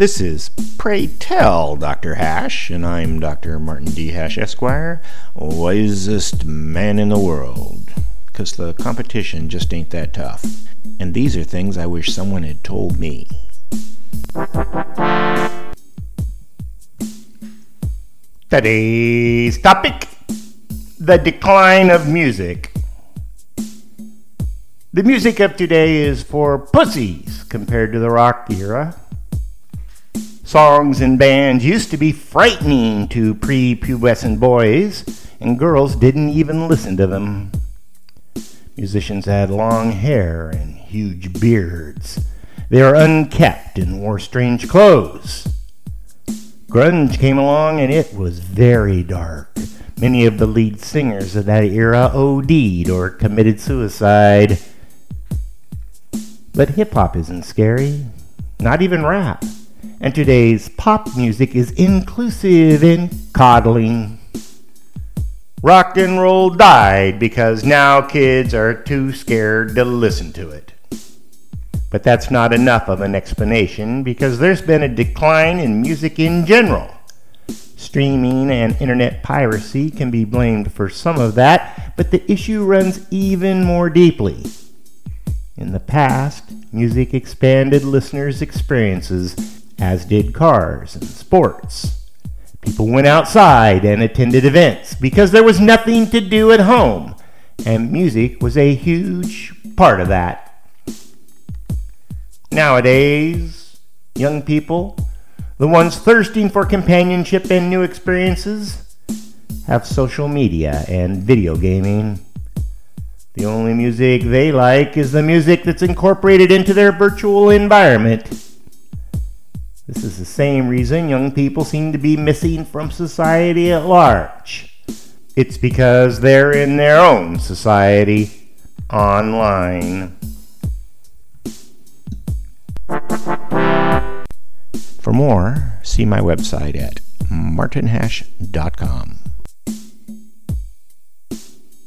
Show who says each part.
Speaker 1: This is Pray Tell Dr. Hash, and I'm Dr. Martin D. Hash, Esquire, wisest man in the world. Because the competition just ain't that tough. And these are things I wish someone had told me. Today's topic the decline of music. The music of today is for pussies compared to the rock era. Songs and bands used to be frightening to prepubescent boys, and girls didn't even listen to them. Musicians had long hair and huge beards. They were unkept and wore strange clothes. Grunge came along and it was very dark. Many of the lead singers of that era OD'd or committed suicide. But hip hop isn't scary, not even rap. And today's pop music is inclusive and coddling. Rock and roll died because now kids are too scared to listen to it. But that's not enough of an explanation because there's been a decline in music in general. Streaming and internet piracy can be blamed for some of that, but the issue runs even more deeply. In the past, music expanded listeners' experiences, as did cars and sports. People went outside and attended events because there was nothing to do at home, and music was a huge part of that. Nowadays, young people, the ones thirsting for companionship and new experiences, have social media and video gaming. The only music they like is the music that's incorporated into their virtual environment. This is the same reason young people seem to be missing from society at large. It's because they're in their own society online. For more, see my website at martinhash.com.